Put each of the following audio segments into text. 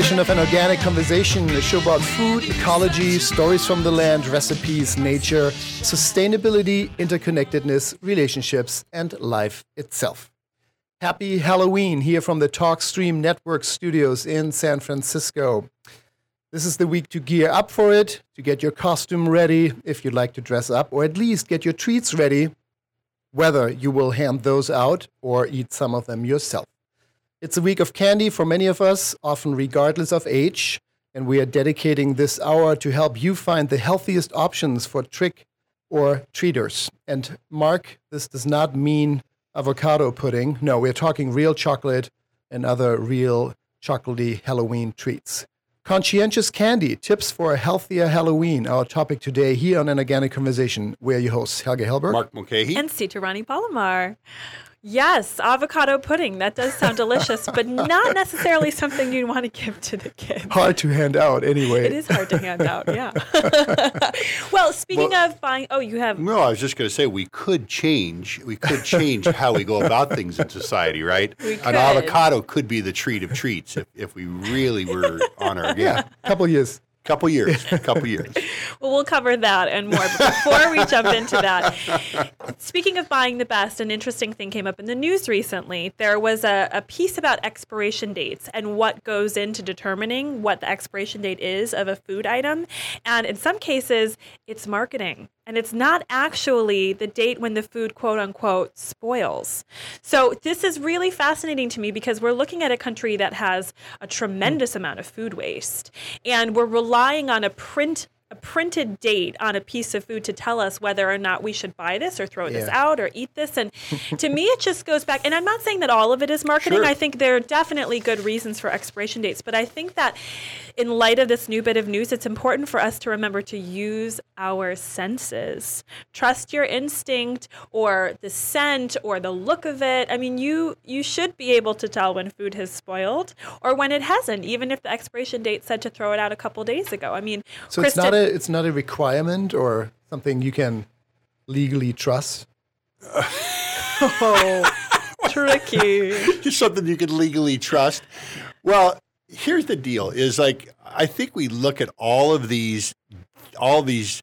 edition of An Organic Conversation, a show about food, ecology, stories from the land, recipes, nature, sustainability, interconnectedness, relationships, and life itself. Happy Halloween here from the TalkStream Network studios in San Francisco. This is the week to gear up for it, to get your costume ready if you'd like to dress up, or at least get your treats ready, whether you will hand those out or eat some of them yourself. It's a week of candy for many of us, often regardless of age, and we are dedicating this hour to help you find the healthiest options for trick or treaters. And Mark, this does not mean avocado pudding. No, we're talking real chocolate and other real chocolatey Halloween treats. Conscientious candy, tips for a healthier Halloween. Our topic today here on An Organic Conversation. We're your hosts, Helge Hellberg. Mark Mulcahy. And Sita Rani Palomar. Yes, avocado pudding. That does sound delicious, but not necessarily something you'd want to give to the kids. Hard to hand out, anyway. It is hard to hand out, yeah. well, speaking well, of buying, oh, you have. No, I was just going to say we could change. We could change how we go about things in society, right? We could. An avocado could be the treat of treats if, if we really were on our game. Yeah, a couple years. Couple years, A couple years. well, we'll cover that and more. But before we jump into that, speaking of buying the best, an interesting thing came up in the news recently. There was a, a piece about expiration dates and what goes into determining what the expiration date is of a food item. And in some cases, it's marketing and it's not actually the date when the food quote unquote spoils. So this is really fascinating to me because we're looking at a country that has a tremendous amount of food waste and we're relying on a print a printed date on a piece of food to tell us whether or not we should buy this or throw yeah. this out or eat this. And to me, it just goes back. And I'm not saying that all of it is marketing. Sure. I think there are definitely good reasons for expiration dates. But I think that in light of this new bit of news, it's important for us to remember to use our senses. Trust your instinct or the scent or the look of it. I mean, you you should be able to tell when food has spoiled or when it hasn't, even if the expiration date said to throw it out a couple days ago. I mean, so Kristen, it's not a it's not a requirement or something you can legally trust. oh, tricky. Just something you can legally trust. Well, here's the deal: is like I think we look at all of these, all these,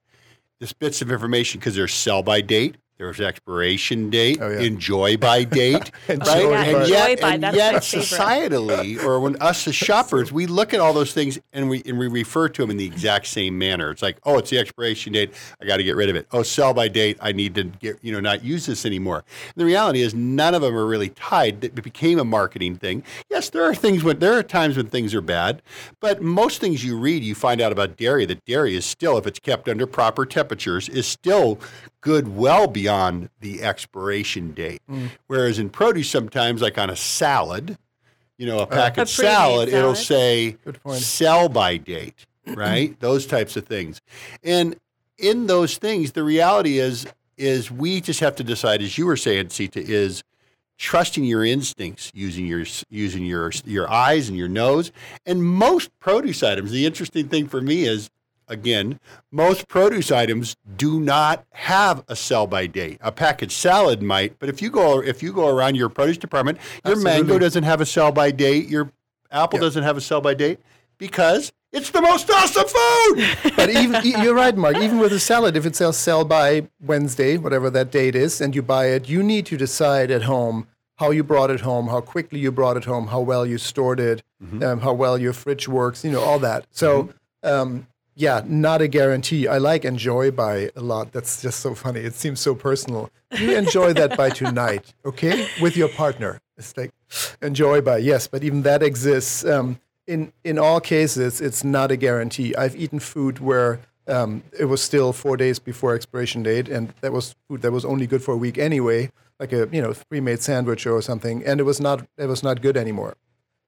this bits of information because they're sell by date there's expiration date, oh, yeah. enjoy by date, right? Yeah, and yet, and yet societally, or when us as shoppers, we look at all those things and we and we refer to them in the exact same manner. It's like, oh, it's the expiration date. I got to get rid of it. Oh, sell by date. I need to get you know not use this anymore. And the reality is, none of them are really tied. It became a marketing thing. Yes, there are things when there are times when things are bad, but most things you read, you find out about dairy that dairy is still, if it's kept under proper temperatures, is still good well beyond the expiration date. Mm. Whereas in produce, sometimes, like on a salad, you know, a uh, packet a salad, salad, it'll say sell by date, right? those types of things. And in those things, the reality is, is we just have to decide, as you were saying, Sita, is trusting your instincts, using your using your your eyes and your nose. And most produce items, the interesting thing for me is again, most produce items do not have a sell by date. A packaged salad might, but if you go if you go around your produce department, your Absolutely. mango doesn't have a sell by date, your apple yep. doesn't have a sell by date because it's the most awesome food. but even you're right, Mark. Even with a salad, if it says sell by Wednesday, whatever that date is, and you buy it, you need to decide at home how you brought it home, how quickly you brought it home, how well you stored it, mm-hmm. um, how well your fridge works, you know, all that. So mm-hmm. um, yeah, not a guarantee. I like enjoy by a lot. That's just so funny. It seems so personal. You enjoy that by tonight, okay, with your partner. It's like enjoy by yes, but even that exists. Um, in in all cases, it's not a guarantee. I've eaten food where um, it was still four days before expiration date, and that was food that was only good for a week anyway, like a you know pre-made sandwich or something, and it was not it was not good anymore.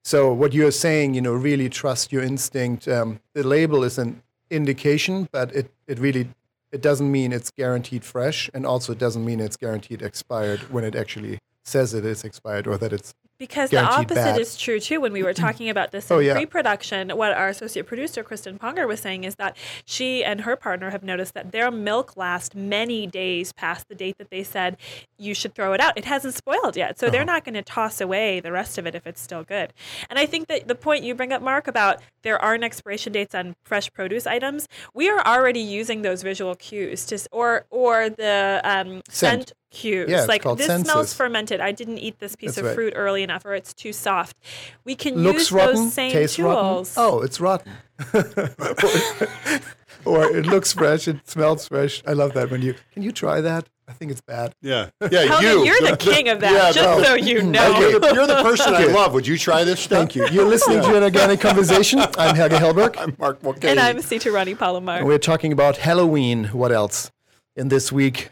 So what you're saying, you know, really trust your instinct. Um, the label is an indication, but it, it really it doesn't mean it's guaranteed fresh, and also it doesn't mean it's guaranteed expired when it actually says it is expired or that it's Because the opposite bad. is true too. When we were talking about this in oh, yeah. pre-production, what our associate producer Kristen Ponger was saying is that she and her partner have noticed that their milk lasts many days past the date that they said you should throw it out. It hasn't spoiled yet, so uh-huh. they're not going to toss away the rest of it if it's still good. And I think that the point you bring up, Mark, about there aren't expiration dates on fresh produce items, we are already using those visual cues to, or or the um, scent. scent cues. Yeah, like this senses. smells fermented. I didn't eat this piece That's of right. fruit early enough, or it's too soft. We can Looks use rotten, those same tastes tools. Rotten. Oh, it's rotten. or it looks fresh. It smells fresh. I love that when you can you try that. I think it's bad. Yeah, yeah. you. You're the king of that. Yeah, just no. so you mm, know. You're the, you're the person I love. Would you try this stuff? Thank you. You're listening to an organic conversation. I'm Helge Hellberg. I'm Mark Mulcahy. And I'm Sita Rani Palomar. And we're talking about Halloween. What else? In this week,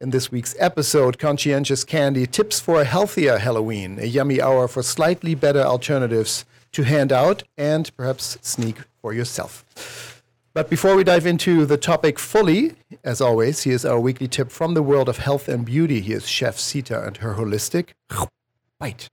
in this week's episode, Conscientious Candy Tips for a Healthier Halloween, a yummy hour for slightly better alternatives to hand out and perhaps sneak for yourself. But before we dive into the topic fully, as always, here's our weekly tip from the world of health and beauty. Here's Chef Sita and her holistic bite.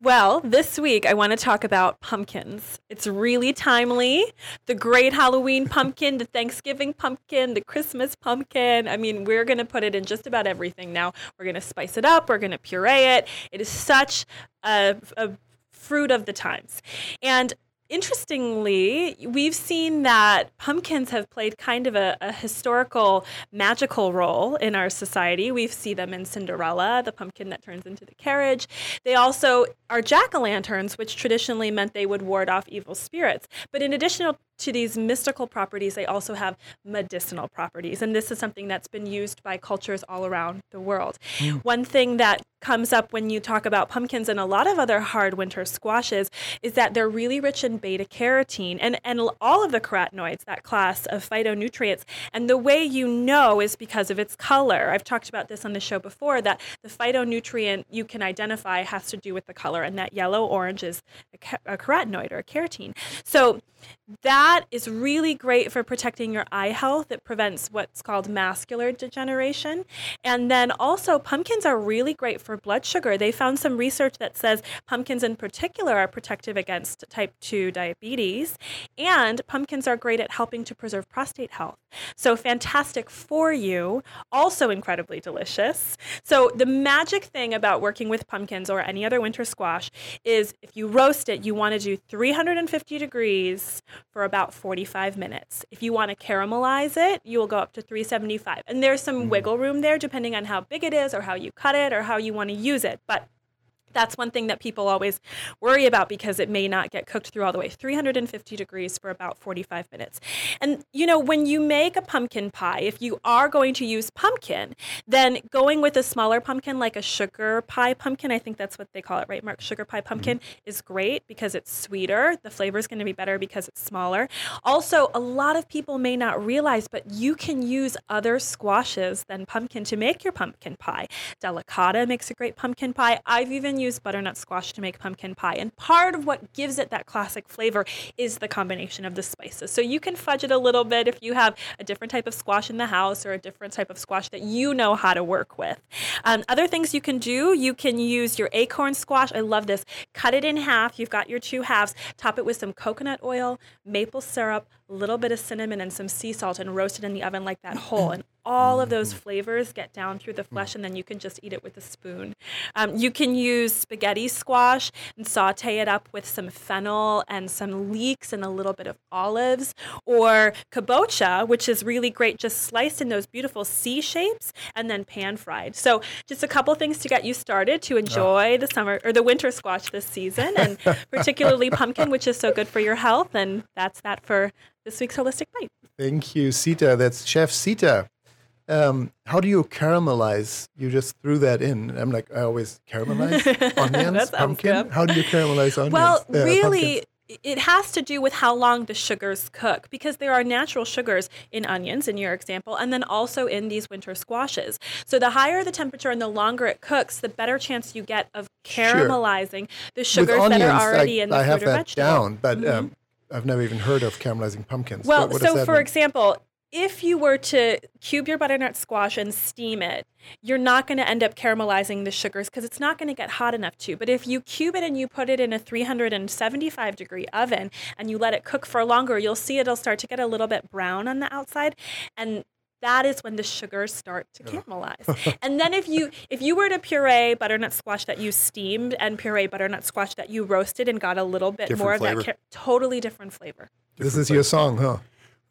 Well, this week I want to talk about pumpkins. It's really timely. The great Halloween pumpkin, the Thanksgiving pumpkin, the Christmas pumpkin. I mean, we're going to put it in just about everything now. We're going to spice it up, we're going to puree it. It is such a, a fruit of the times. And interestingly, we've seen that pumpkins have played kind of a, a, historical, magical role in our society. We see them in Cinderella, the pumpkin that turns into the carriage. They also are jack o' lanterns, which traditionally meant they would ward off evil spirits. But in addition to these mystical properties, they also have medicinal properties. And this is something that's been used by cultures all around the world. Mm. One thing that comes up when you talk about pumpkins and a lot of other hard winter squashes is that they're really rich in beta carotene and, and all of the carotenoids, that class of phytonutrients. And the way you know is because of its color. I've talked about this on the show before that the phytonutrient you can identify has to do with the color, and that yellow orange is a, a carotenoid or a carotene. So that is really great for protecting your eye health. It prevents what's called macular degeneration. And then also, pumpkins are really great for blood sugar. They found some research that says pumpkins in particular are protective against type 2 diabetes. And pumpkins are great at helping to preserve prostate health. So, fantastic for you, also incredibly delicious. So, the magic thing about working with pumpkins or any other winter squash is if you roast it, you want to do 350 degrees for about 45 minutes. If you want to caramelize it, you will go up to 375. And there's some mm. wiggle room there depending on how big it is or how you cut it or how you want to use it. But that's one thing that people always worry about because it may not get cooked through all the way. 350 degrees for about 45 minutes. And you know when you make a pumpkin pie if you are going to use pumpkin then going with a smaller pumpkin like a sugar pie pumpkin i think that's what they call it right mark? Sugar pie pumpkin mm-hmm. is great because it's sweeter. The flavor is going to be better because it's smaller. Also a lot of people may not realize but you can use other squashes than pumpkin to make your pumpkin pie. Delicata makes a great pumpkin pie. I've even use butternut squash to make pumpkin pie. And part of what gives it that classic flavor is the combination of the spices. So you can fudge it a little bit if you have a different type of squash in the house or a different type of squash that you know how to work with. Um, other things you can do, you can use your acorn squash. I love this. Cut it in half. You've got your two halves. Top it with some coconut oil, maple syrup, a little bit of cinnamon, and some sea salt, and roast it in the oven like that whole. And all of those mm-hmm. flavors get down through the flesh, mm. and then you can just eat it with a spoon. Um, you can use spaghetti squash and saute it up with some fennel and some leeks and a little bit of olives, or kabocha, which is really great, just sliced in those beautiful C shapes and then pan fried. So, just a couple things to get you started to ah. enjoy the summer or the winter squash this season, and particularly pumpkin, which is so good for your health. And that's that for this week's Holistic Bite. Thank you, Sita. That's Chef Sita. Um, how do you caramelize? You just threw that in. I'm like, I always caramelize onions, pumpkin. Good. How do you caramelize onions? Well, uh, really, it has to do with how long the sugars cook because there are natural sugars in onions, in your example, and then also in these winter squashes. So the higher the temperature and the longer it cooks, the better chance you get of caramelizing sure. the sugars onions, that are already I, in the I fruit have or that vegetable. down, but mm-hmm. um, I've never even heard of caramelizing pumpkins. Well, so for mean? example, if you were to cube your butternut squash and steam it, you're not going to end up caramelizing the sugars because it's not going to get hot enough to. But if you cube it and you put it in a 375 degree oven and you let it cook for longer, you'll see it'll start to get a little bit brown on the outside. And that is when the sugars start to caramelize. and then if you if you were to puree butternut squash that you steamed and puree butternut squash that you roasted and got a little bit Different more of that car- totally different flavor. This is your song, huh?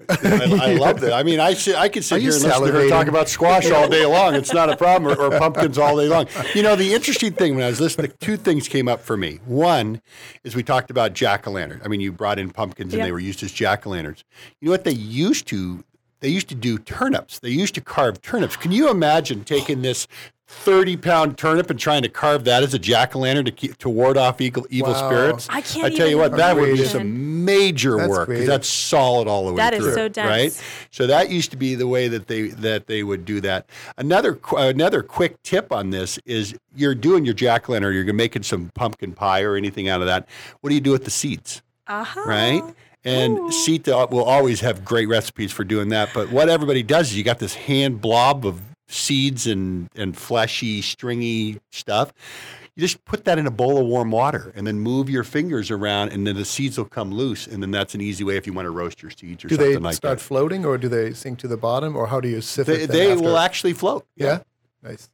I, I love that. I mean, I sit, I could sit Are here and listen to her talk about squash all day long. It's not a problem, or, or pumpkins all day long. You know, the interesting thing when I was listening, two things came up for me. One is we talked about jack o' lantern. I mean, you brought in pumpkins and Yeah. they were used as jack o' lanterns. You know what they used to? They used to do turnips. They used to carve turnips. Can you imagine taking this 30 pound turnip and trying to carve that as a jack o' lantern to, keep, to ward off evil, evil Wow. spirits? I can't I tell you what, that would be some major That's work because that's solid all the way That is through. so dense. Right? So that used to be the way that they that they would do that. Another another quick tip on this is you're doing your jack o' lantern, you're making some pumpkin pie or anything out of that. What do you do with the seeds? Uh-huh. Right? And Sita will always have great recipes for doing that. But what everybody does is you got this hand blob of seeds and, and fleshy, stringy stuff. You just put that in a bowl of warm water and then move your fingers around, and then the seeds will come loose. And then that's an easy way if you want to roast your seeds or Do something like that. Do they start floating or do they sink to the bottom or how do you sift They, it? they after? will actually float. Yeah. Nice.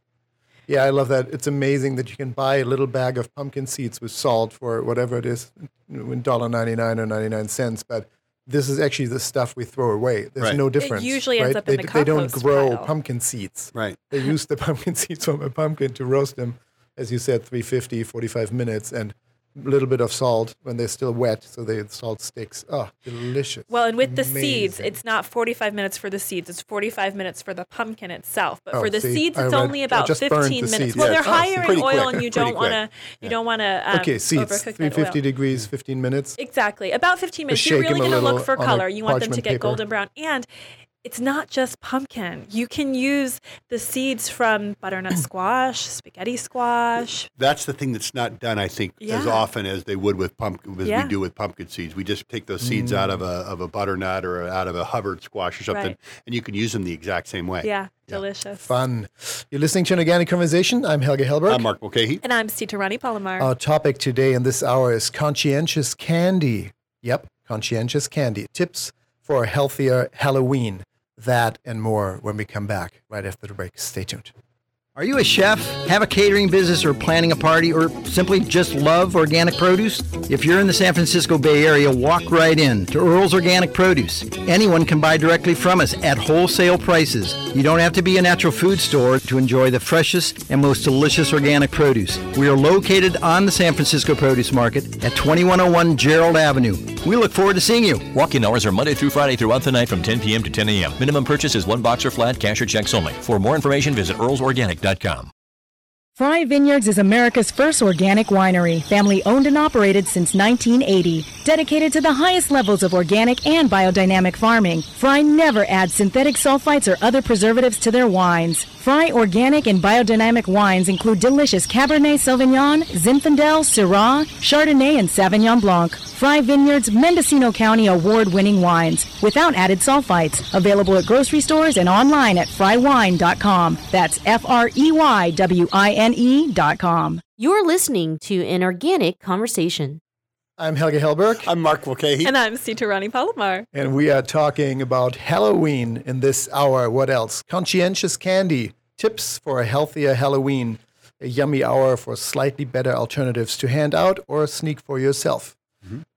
Yeah, I love that. It's amazing that you can buy a little bag of pumpkin seeds with salt for whatever it is, dollar ninety nine or ninety nine cents. But this is actually the stuff we throw away. There's Right. no It difference. usually ends right? up in they, the they don't grow pile. pumpkin seeds. Right. They use the pumpkin seeds from a pumpkin to roast them, as you said, 350, 45 minutes, and a little bit of salt when they're still wet, so the salt sticks. Oh, delicious. Well, and with the seeds, it's not 45 minutes for the seeds. It's 45 minutes for the pumpkin itself. But Oh, for the see, seeds, it's read- only about 15 minutes. seeds. Well, Yeah, they're oh, higher in oil, quick, and you don't want to quick. you don't want to um, okay, seeds, 350 degrees, 15 minutes. Exactly, about 15 minutes. You're really going to look for color. You want them to get paper. golden brown, and it's not just pumpkin. You can use the seeds from butternut squash, spaghetti squash. That's the thing that's not done, I think, as often as they would with pumpkin, as Yeah. we do with pumpkin seeds. We just take those seeds out of mm. a of a butternut or out of a Hubbard squash or something, Right. and you can use them the exact same way. Yeah, delicious. Fun. You're listening to an organic conversation. I'm Helge Hellberg. I'm Mark Mulcahy. And I'm Sita Rani Palomar. Our topic today in this hour is conscientious candy. Yep, conscientious candy. Tips for a healthier Halloween. That and more when we come back right after the break. Stay tuned. Are you a chef, have a catering business, or planning a party, or simply just love organic produce? If you're in the San Francisco Bay Area, walk right in to Earl's Organic Produce. Anyone can buy directly from us at wholesale prices. You don't have to be a natural food store to enjoy the freshest and most delicious organic produce. We are located on the San Francisco Produce Market at 2101 Gerald Avenue. We look forward to seeing you. Walk-in hours are Monday through Friday throughout the night from 10 p.m. to 10 a.m. Minimum purchase is one box or flat, cash or checks only. For more information, visit Frey Vineyards is America's first organic winery, family owned and operated since 1980. Dedicated to the highest levels of organic and biodynamic farming, Frey never adds synthetic sulfites or other preservatives to their wines. Frey organic and biodynamic wines include delicious Cabernet Sauvignon, Zinfandel, Syrah, Chardonnay, and Sauvignon Blanc. Frey Vineyards Mendocino County award winning wines without added sulfites. Available at grocery stores and online at freywine.com. That's F R E Y W I N E.com. You're listening to an organic conversation. I'm Helge Hellberg, I'm Mark Mulcahy. and I'm Sita Rani Palomar. and we are talking about Halloween in this hour. What else? Conscientious candy. Tips for a healthier Halloween. A yummy hour for slightly better alternatives to hand out or sneak for yourself.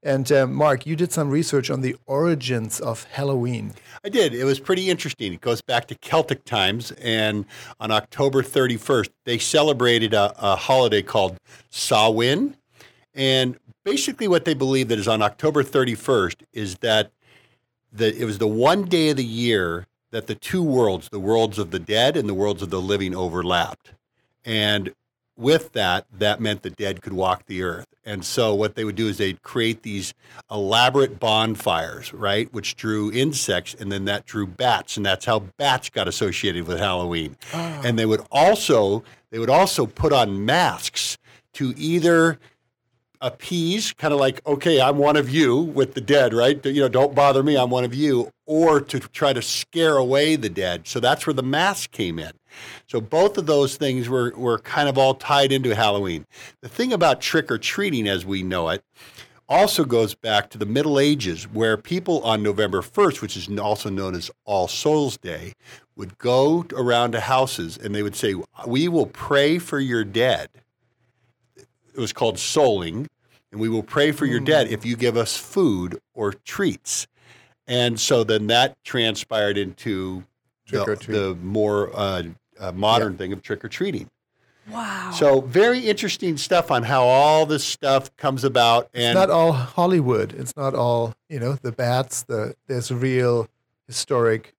And uh, Mark, you did some research on the origins of Halloween. I did. It was pretty interesting. It goes back to Celtic times, and on October 31st, they celebrated a, a holiday called Samhain. And basically, what they believe that is on October 31st is that the, it was the one day of the year that the two worlds, the worlds of the dead and the worlds of the living, overlapped. And with that, that meant the dead could walk the earth. And so what they would do is they'd create these elaborate bonfires, right, which drew insects, and then that drew bats, and that's how bats got associated with Halloween. Ah. And they would also they would also put on masks to either appease, kind of like, okay, I'm one of you with the dead, right? You know, don't bother me, I'm one of you, or to try to scare away the dead. So that's where the mask came in. So both of those things were, were kind of all tied into Halloween. The thing about trick or treating as we know it also goes back to the Middle Ages, where people on November 1st, which is also known as All Souls Day, would go around to houses and they would say, We will pray for your dead. It was called souling, and we will pray for your dead if you give us food or treats. And so then that transpired into the, the more uh, uh, modern thing of trick or treating. Wow. So very interesting stuff on how all this stuff comes about, It's not all Hollywood. It's not all you know. The bats. The there's real historic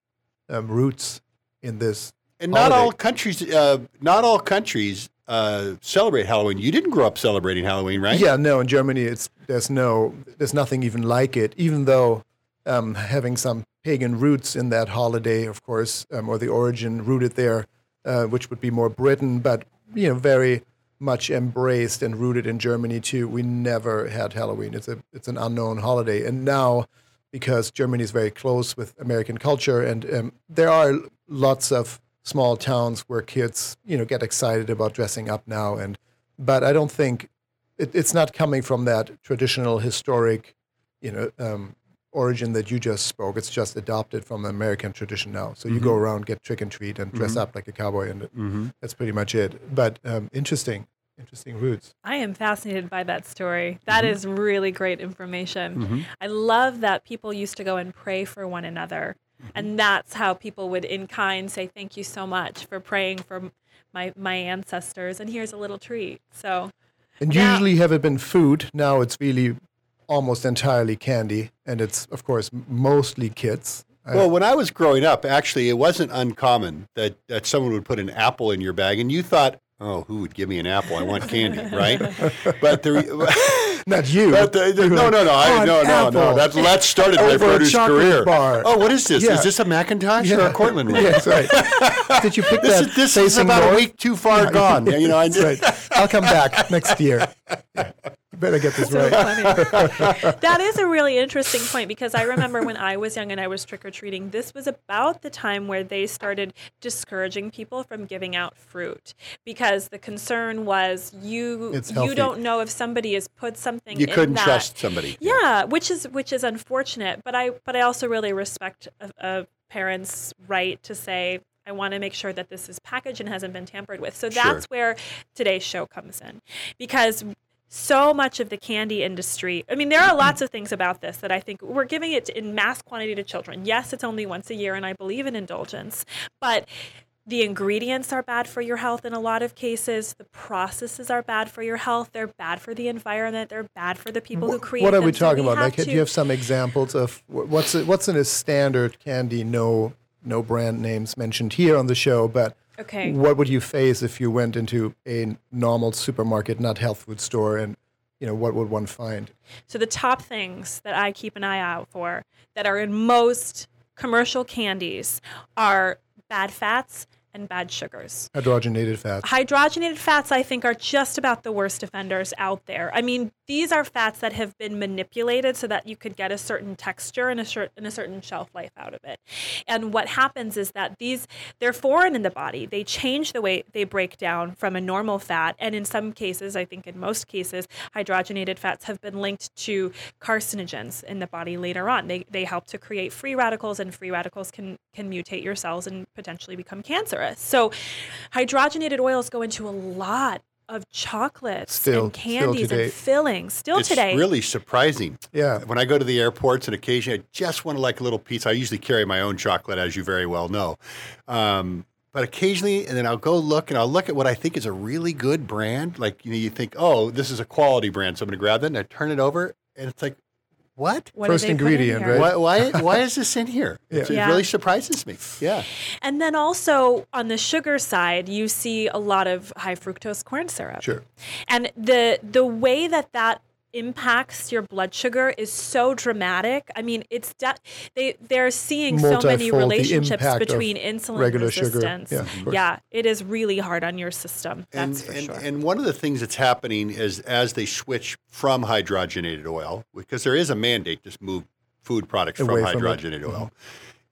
um, roots in this. and not all countries, uh, not all countries uh, celebrate Halloween. You didn't grow up celebrating Halloween, right? Yeah, no. In Germany, it's there's no there's nothing even like it. Even though um, having some pagan roots in that holiday, of course, um, or the origin rooted there, uh, which would be more Britain, but you know, very much embraced and rooted in Germany too. We never had Halloween. It's a it's an unknown holiday, and now because Germany is very close with American culture, and um, there are lots of small towns where kids, you know, get excited about dressing up now. And but I don't think it, it's not coming from that traditional historic, you know, um, origin that you just spoke. It's just adopted from the American tradition now. So you go around, get trick and treat, and dress up like a cowboy, and Mm-hmm. that's pretty much it. But um, interesting, interesting roots. I am fascinated by that story. That Mm-hmm. is really great information. I love that people used to go and pray for one another. And that's how people would in kind say, Thank you so much for praying for my, my ancestors. And here's a little treat. So, And Now- usually have it been food. Now it's really almost entirely candy, and it's of course mostly kids. Well, when I was growing up, actually, it wasn't uncommon that, that someone would put an apple in your bag, and you thought, "Oh, who would give me an apple? I want candy, right?" But the Not you. But uh, the, the- no, no, no, I, "Oh, no, no, no. apple." That's that started my produce career. bar. Oh, what is this? Yeah. Is this a McIntosh or a Cortland one? Yeah, that's right. Did you pick This that is this is about north? a week too far gone. Yeah, you know, I That's right. I'll come back next year. Yeah. You better get this right. that is a really interesting point because I remember when I was young and I was trick or treating, this was about the time where they started discouraging people from giving out fruit because the concern was you you don't know if somebody has put something you in couldn't that. trust somebody. Yeah, which is which is unfortunate, but I but I also really respect a, a parent's right to say I want to make sure that this is packaged and hasn't been tampered with. So Sure. that's where today's show comes in. Because so much of the candy industry, I mean there are lots of things about this that I think we're giving it in mass quantity to children. Yes, it's only once a year and I believe in indulgence, but the ingredients are bad for your health in a lot of cases. The processes are bad for your health. They're bad for the environment. They're bad for the people who create What are them. we So talking about? Like, do you have some examples of what's a, what's in a standard candy? No, no brand names mentioned here on the show, but Okay. what would you face if you went into a normal supermarket, not health food store, and you know what would one find? So the top things that I keep an eye out for that are in most commercial candies are bad fats and bad sugars. Hydrogenated fats. Hydrogenated fats, I think, are just about the worst offenders out there. I mean, these are fats that have been manipulated so that you could get a certain texture and a, cer- and a certain shelf life out of it. And what happens is that these, they're foreign in the body. They change the way they break down from a normal fat. And in some cases, I think in most cases, hydrogenated fats have been linked to carcinogens in the body later on. They, they help to create free radicals, and free radicals can, can mutate your cells and potentially become cancerous. So, hydrogenated oils go into a lot of chocolates Still- and candies today. and fillings still It's today. It's really surprising. Yeah. When I go to the airports and occasionally I just want to like a little piece, I usually carry my own chocolate, as you very well know. Um, but occasionally, and then I'll go look and I'll look at what I think is a really good brand. Like, you know, you think, oh, this is a quality brand. So I'm going to grab that and I turn it over and it's like, what? What First they put in ingredient, right? Why, why, why is this in here? Yeah. It really surprises me. Yeah. And then also on the sugar side, you see a lot of high fructose corn syrup. Sure. And the the way that that impacts your blood sugar is so dramatic. I mean, it's de- they they're seeing so many relationships between insulin regular sugar. resistance. Yeah, yeah, it is really hard on your system. That's and, for and, sure. and one of the things that's happening is as they switch from hydrogenated oil, because there is a mandate to move food products Away from from it. hydrogenated oil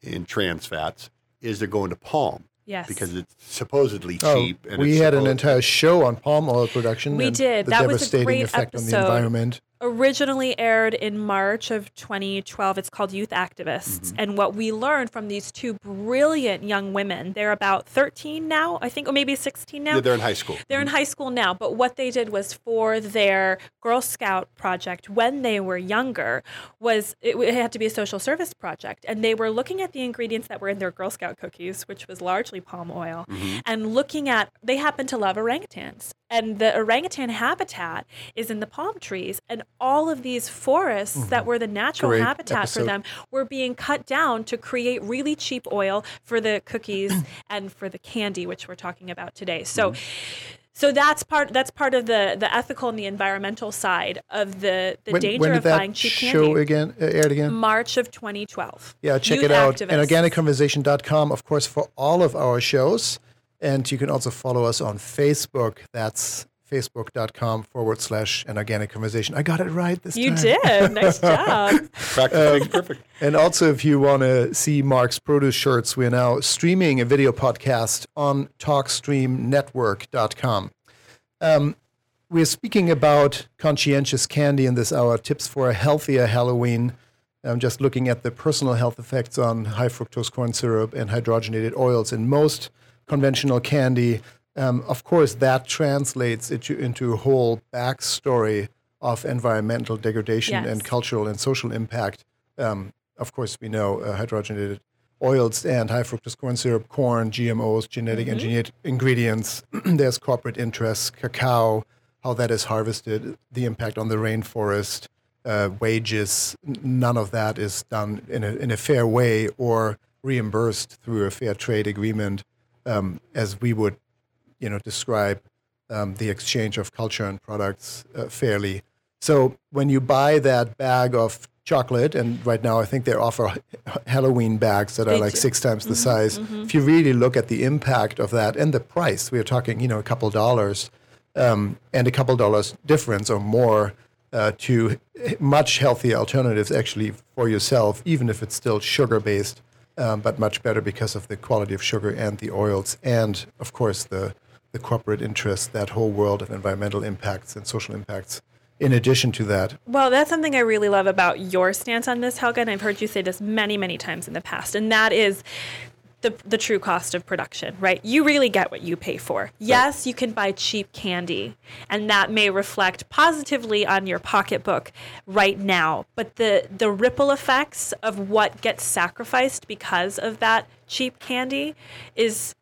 mm-hmm. in trans fats, is they're going to palm yes. because it's supposedly Oh, cheap. and we it's had an entire show on palm oil production. We and did. The That was a devastating great effect on the episode. environment. Originally aired in March of 2012. It's called Youth Activists. Mm-hmm. And what we learned from these two brilliant young women, they're about 13 now, I think, or maybe 16 now. Yeah, they're in high school. They're in high school now, but what they did was for their Girl Scout project when they were younger was it, it had to be a social service project, and they were looking at the ingredients that were in their Girl Scout cookies, which was largely palm oil, and looking at they happen to love orangutans, and the orangutan habitat is in the palm trees, and all of these forests that were the natural Great habitat for them were being cut down to create really cheap oil for the cookies and for the candy, which we're talking about today. So. So that's part. That's part of the the ethical and the environmental side of the the When, danger when did of buying cheap show candy. again uh, aired again? March of 2012. Yeah, check Youth it out. activists. And organicconversation.com, of course, for all of our shows. And you can also follow us on Facebook. That's facebook.com forward slash an organic conversation. I got it right this You time. did. Nice job. Practice makes perfect. And also, if you want to see Mark's produce shirts, we're now streaming a video podcast on talkstreamnetwork.com. Um, we're speaking about conscientious candy in this hour, tips for a healthier Halloween. I'm just looking at the personal health effects on high fructose corn syrup and hydrogenated oils in most conventional candy. Um, of course, that translates into, into a whole backstory of environmental degradation Yes. and cultural and social impact. Um, of course, we know uh, hydrogenated oils and high fructose corn syrup, corn, GMOs, genetic engineered ingredients. There's corporate interests, cacao, how that is harvested, the impact on the rainforest, uh, wages. None of that is done in a, in a fair way or reimbursed through a fair trade agreement, um, as we would, you know, describe um, the exchange of culture and products uh, fairly. So when you buy that bag of chocolate, and right now I think they offer Halloween bags that are They like do. six times the size. If you really look at the impact of that and the price, we are talking, you know, a couple dollars um, and a couple dollars difference or more uh, to much healthier alternatives actually for yourself, even if it's still sugar based, um, but much better because of the quality of sugar and the oils, and of course the the corporate interest, that whole world of environmental impacts and social impacts. In addition to that, Well, that's something I really love about your stance on this, Helge, and I've heard you say this many, many times in the past, and that is the, the true cost of production, right? You really get what you pay for. Yes, you can buy cheap candy, and that may reflect positively on your pocketbook right now, but the, the ripple effects of what gets sacrificed because of that cheap candy is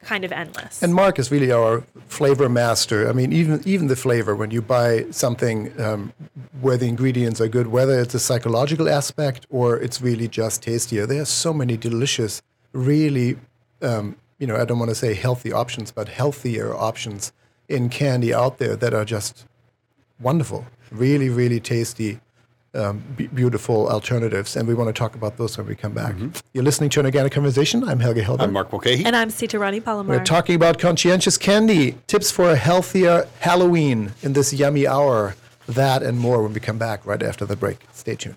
kind of endless. And Mark is really our flavor master. I mean, even even the flavor when you buy something um, where the ingredients are good, whether it's a psychological aspect or it's really just tastier. There are so many delicious, really, um, you know, I don't want to say healthy options, but healthier options in candy out there that are just wonderful, really, really tasty. Um, b- beautiful alternatives, and we want to talk about those when we come back. You're listening to an organic conversation. I'm Helge Hellberg. I'm Mark Mulcahy. and I'm Sita Rani Palomar. We're talking about conscientious candy, tips for a healthier Halloween in this yummy hour. That and more when we come back right after the break. Stay tuned.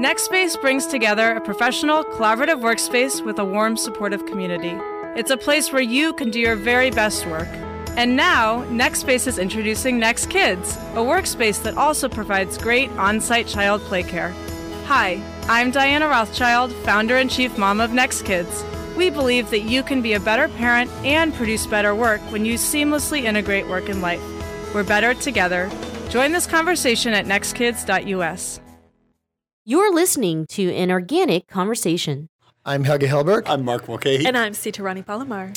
NextSpace brings together a professional, collaborative workspace with a warm, supportive community. It's a place where you can do your very best work. And now, NextSpace is introducing Next Kids, a workspace that also provides great on site child play care. Hi, I'm Diana Rothschild, founder and chief mom of Next Kids. We believe that you can be a better parent and produce better work when you seamlessly integrate work and life. We're better together. Join this conversation at nextkids.us. You're listening to an organic conversation. I'm Helge Hellberg. I'm Mark Mulcahy. And I'm Sita Rani Palomar.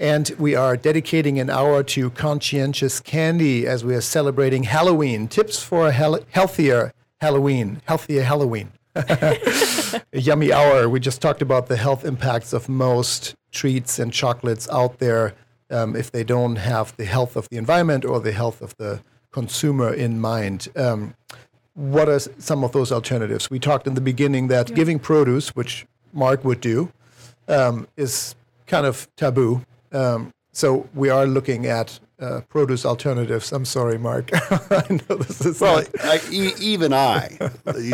And we are dedicating an hour to conscientious candy as we are celebrating Halloween. Tips for a hel- healthier Halloween. Healthier Halloween. a yummy hour. We just talked about the health impacts of most treats and chocolates out there um, if they don't have the health of the environment or the health of the consumer in mind. Um, what are some of those alternatives? We talked in the beginning that yeah. giving produce, which Mark would do, um, is kind of taboo. Um, so we are looking at uh, produce alternatives. I'm sorry, Mark. I know this is well. I, e- even I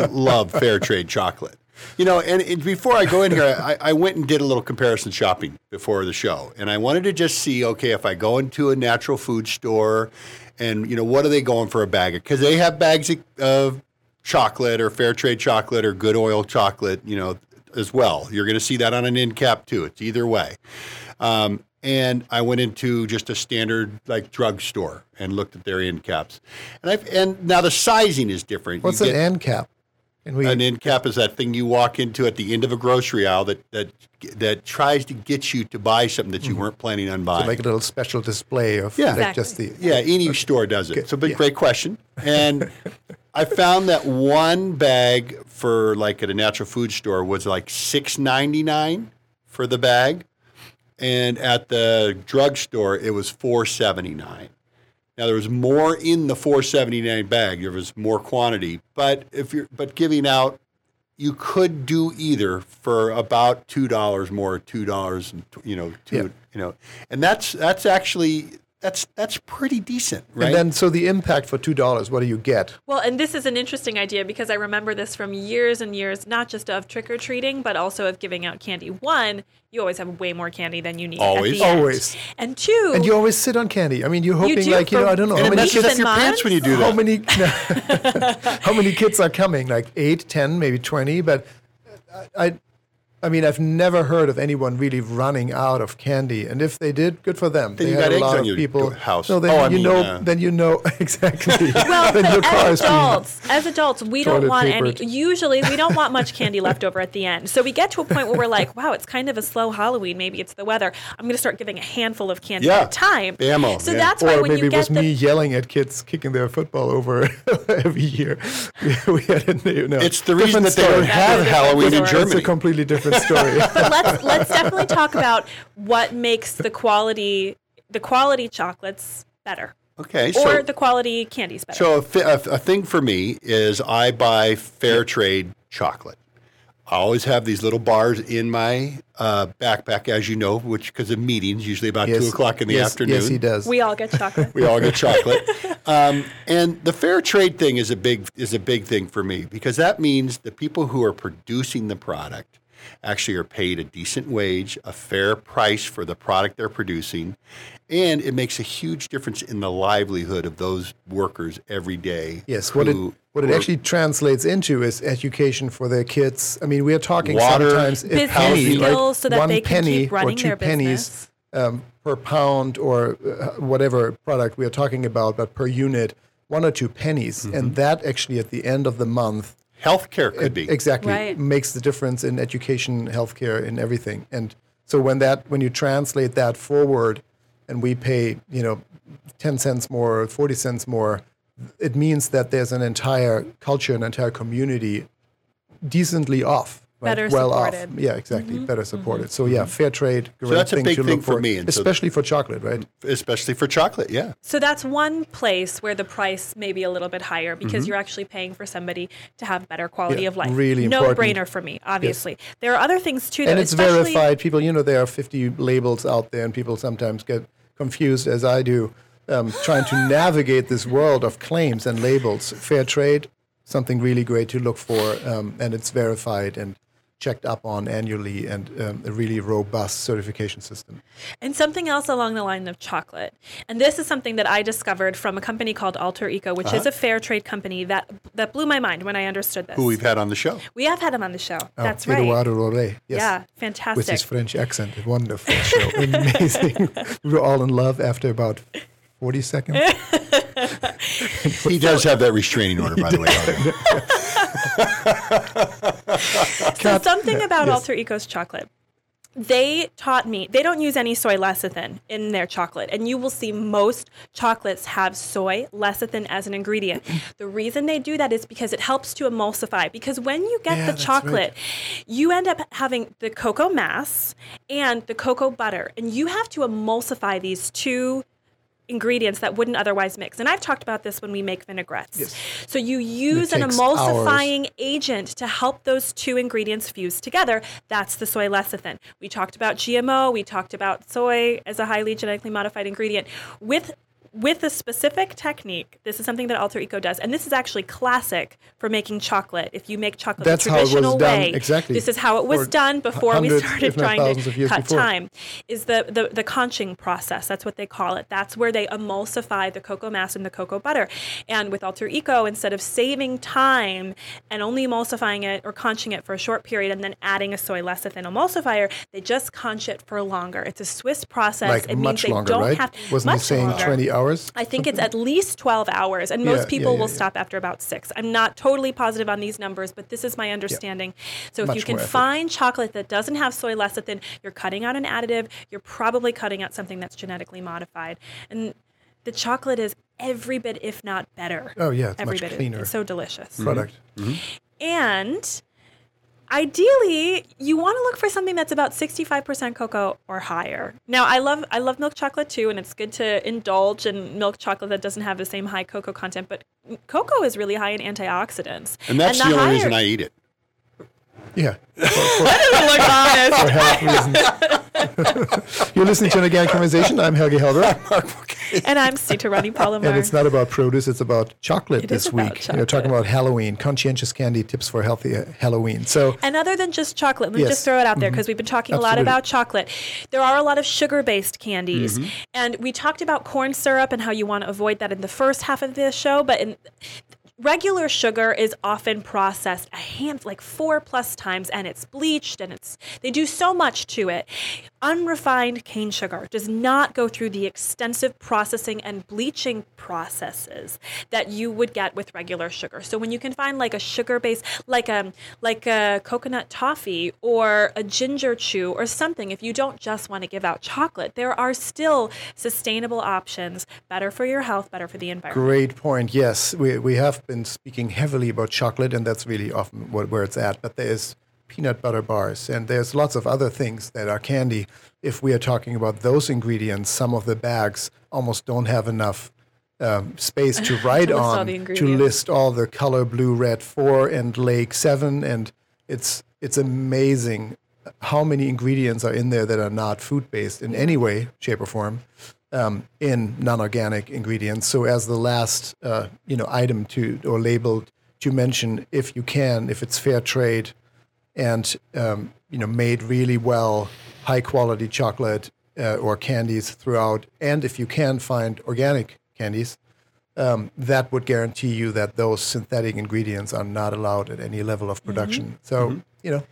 love fair trade chocolate. You know, and, and before I go in here, I, I, went and did a little comparison shopping before the show, and I wanted to just see, okay, if I go into a natural food store, and you know, what are they going for a bag? Of because they have bags of chocolate or fair trade chocolate or good oil chocolate, you know, as well. You're going to see that on an end cap too. It's either way. Um, and I went into just a standard like drugstore and looked at their end caps. And I've and now the sizing is different. What's you an get, end cap? We, an end cap is that thing you walk into at the end of a grocery aisle that that that tries to get you to buy something that you mm-hmm. weren't planning on buying. So like a little special display of yeah, like exactly. just the yeah. Any store does it. So, but yeah. great question. And I found that one bag for like at a natural food store was like six ninety nine for the bag and at the drugstore it was 479 now there was more in the 479 bag. There was more quantity. But if you're but giving out you could do either for about two dollars more two dollars and you know two yeah. you know. And that's that's actually that's that's pretty decent, right? And then, so the impact for two dollars, what do you get? Well, and this is an interesting idea because I remember this from years and years, not just of trick or treating, but also of giving out candy. One, you always have way more candy than you need. Always, always. And two, and you always sit on candy. I mean, you're hoping you like you know, I don't know, how many kids up your pants when you do that. How many, how many kids are coming? Like eight, ten, maybe twenty, but. I, I mean, I've never heard of anyone really running out of candy, and if they did, good for them. Then they you got a lot of people. House. No, then oh, you I mean, know. uh, then you know exactly. well, then your car as adults, as adults, we don't want papered. any. Usually, we don't want much candy left over at the end. So we get to a point where we're like, "Wow, it's kind of a slow Halloween. Maybe it's the weather. I'm going to start giving a handful of candy yeah. at a time." Ammo. So yeah. that's or why when maybe you it was get me yelling at kids kicking their football over every year. we had a, no, it's the reason that they don't have Halloween in Germany. It's a completely different story let's let's definitely talk about what makes the quality the quality chocolates better. Okay, or so, the quality candies better. So a, a, a thing for me is I buy fair trade chocolate. I always have these little bars in my uh, backpack, as you know, which because of meetings, usually about yes, two o'clock in the yes, afternoon. Yes, he does. We all get chocolate. we all get chocolate, um, and the fair trade thing is a big is a big thing for me because that means the people who are producing the product actually are paid a decent wage, a fair price for the product they're producing, and it makes a huge difference in the livelihood of those workers every day. Yes, what it what it actually translates into is education for their kids. I mean, we are talking Water, sometimes business penny, skills so that one they can penny keep running or two their pennies um, per pound or uh, whatever product we are talking about, but per unit, one or two pennies, mm-hmm. and that actually at the end of the month healthcare could be exactly right. makes the difference in education, healthcare, in everything. And so when that when you translate that forward, and we pay you know ten cents more, forty cents more, it means that there's an entire culture, an entire community decently off right? Better well supported. off. Yeah, exactly. Mm-hmm. Better supported. Mm-hmm. So yeah, fair trade. Great so that's thing a big to thing look for, for me, especially so, for chocolate, right? Especially for chocolate, yeah. So that's one place where the price may be a little bit higher because mm-hmm. you're actually paying for somebody to have better quality yeah, of life. Really no important. brainer for me, obviously. Yes. There are other things too, and it's verified. People, you know, there are 50 labels out there, and people sometimes get confused, as I do. Um, trying to navigate this world of claims and labels. Fair trade, something really great to look for, um, and it's verified and checked up on annually and um, a really robust certification system. And something else along the line of chocolate. And this is something that I discovered from a company called Alter Eco, which uh-huh. is a fair trade company that that blew my mind when I understood this. Who we've had on the show. We have had him on the show. Oh, That's right. Edouard Rollet. Yes. Yeah, fantastic. With his French accent. Wonderful show. Amazing. we were all in love after about 40 seconds. he does have that restraining order, by the way. so something about yes. Alter Eco's chocolate they taught me they don't use any soy lecithin in their chocolate and you will see most chocolates have soy lecithin as an ingredient the reason they do that is because it helps to emulsify because when you get yeah, the chocolate right. you end up having the cocoa mass and the cocoa butter and you have to emulsify these two ingredients that wouldn't otherwise mix. And I've talked about this when we make vinaigrettes. Yes. So you use an emulsifying hours. agent to help those two ingredients fuse together. That's the soy lecithin. We talked about GMO, we talked about soy as a highly genetically modified ingredient. With with a specific technique. This is something that Alter Eco does, and this is actually classic for making chocolate. If you make chocolate That's the traditional way, done. exactly. This is how it was done before we started trying to cut before. time. Is the, the the conching process? That's what they call it. That's where they emulsify the cocoa mass and the cocoa butter. And with Alter Eco, instead of saving time and only emulsifying it or conching it for a short period and then adding a soy lecithin emulsifier, they just conch it for longer. It's a Swiss process. Like it much means they longer, don't right? have Wasn't he saying longer. 20 hours? Hours? I think it's at least 12 hours, and most yeah, people yeah, will stop after about six. I'm not totally positive on these numbers, but this is my understanding. So if Much you can find chocolate that doesn't have soy lecithin, you're cutting out an additive, you're probably cutting out something that's genetically modified. And the chocolate is every bit, if not better. Oh, yeah, it's every much bit. cleaner. It's so delicious. Product. Mm-hmm. And ideally you want to look for something that's about 65% cocoa or higher. Now i love i love milk chocolate too and it's good to indulge in milk chocolate that doesn't have the same high cocoa content but cocoa is really high in antioxidants. And that's and the, the, only higher, reason i eat it yeah. For, for, that doesn't look honest. You're listening to an organic conversation. I'm Helge Hellberg. and I'm Sita Rani Palomar. And it's not about produce, it's about chocolate it this week. Chocolate. You're talking about Halloween, conscientious candy tips for healthy uh, Halloween. So And other than just chocolate, let me yes. just throw it out there because mm-hmm. we've been talking Absolutely. a lot about chocolate. There are a lot of sugar-based candies. Mm-hmm. And we talked about corn syrup and how you want to avoid that in the first half of the show, but in regular sugar is often processed a hand like four plus times and it's bleached and it's they do so much to it unrefined cane sugar does not go through the extensive processing and bleaching processes that you would get with regular sugar so when you can find like a sugar base like a um, like a coconut toffee or a ginger chew or something if you don't just want to give out chocolate there are still sustainable options better for your health better for the environment great point yes we, we have been speaking heavily about chocolate, and that's really often where it's at. But there's peanut butter bars, and there's lots of other things that are candy. If we are talking about those ingredients, some of the bags almost don't have enough um, space to write on to list all the color blue, red four and lake seven, and it's it's amazing how many ingredients are in there that are not food based in any way, shape, or form um, in non-organic ingredients. So as the last uh, you know item to or label to mention, if you can, if it's fair trade, and um, you know made really well, high quality chocolate uh, or candies throughout, and if you can find organic candies. Um, that would guarantee you that those synthetic ingredients are not allowed at any level of production. Mm-hmm. So, mm-hmm. you know,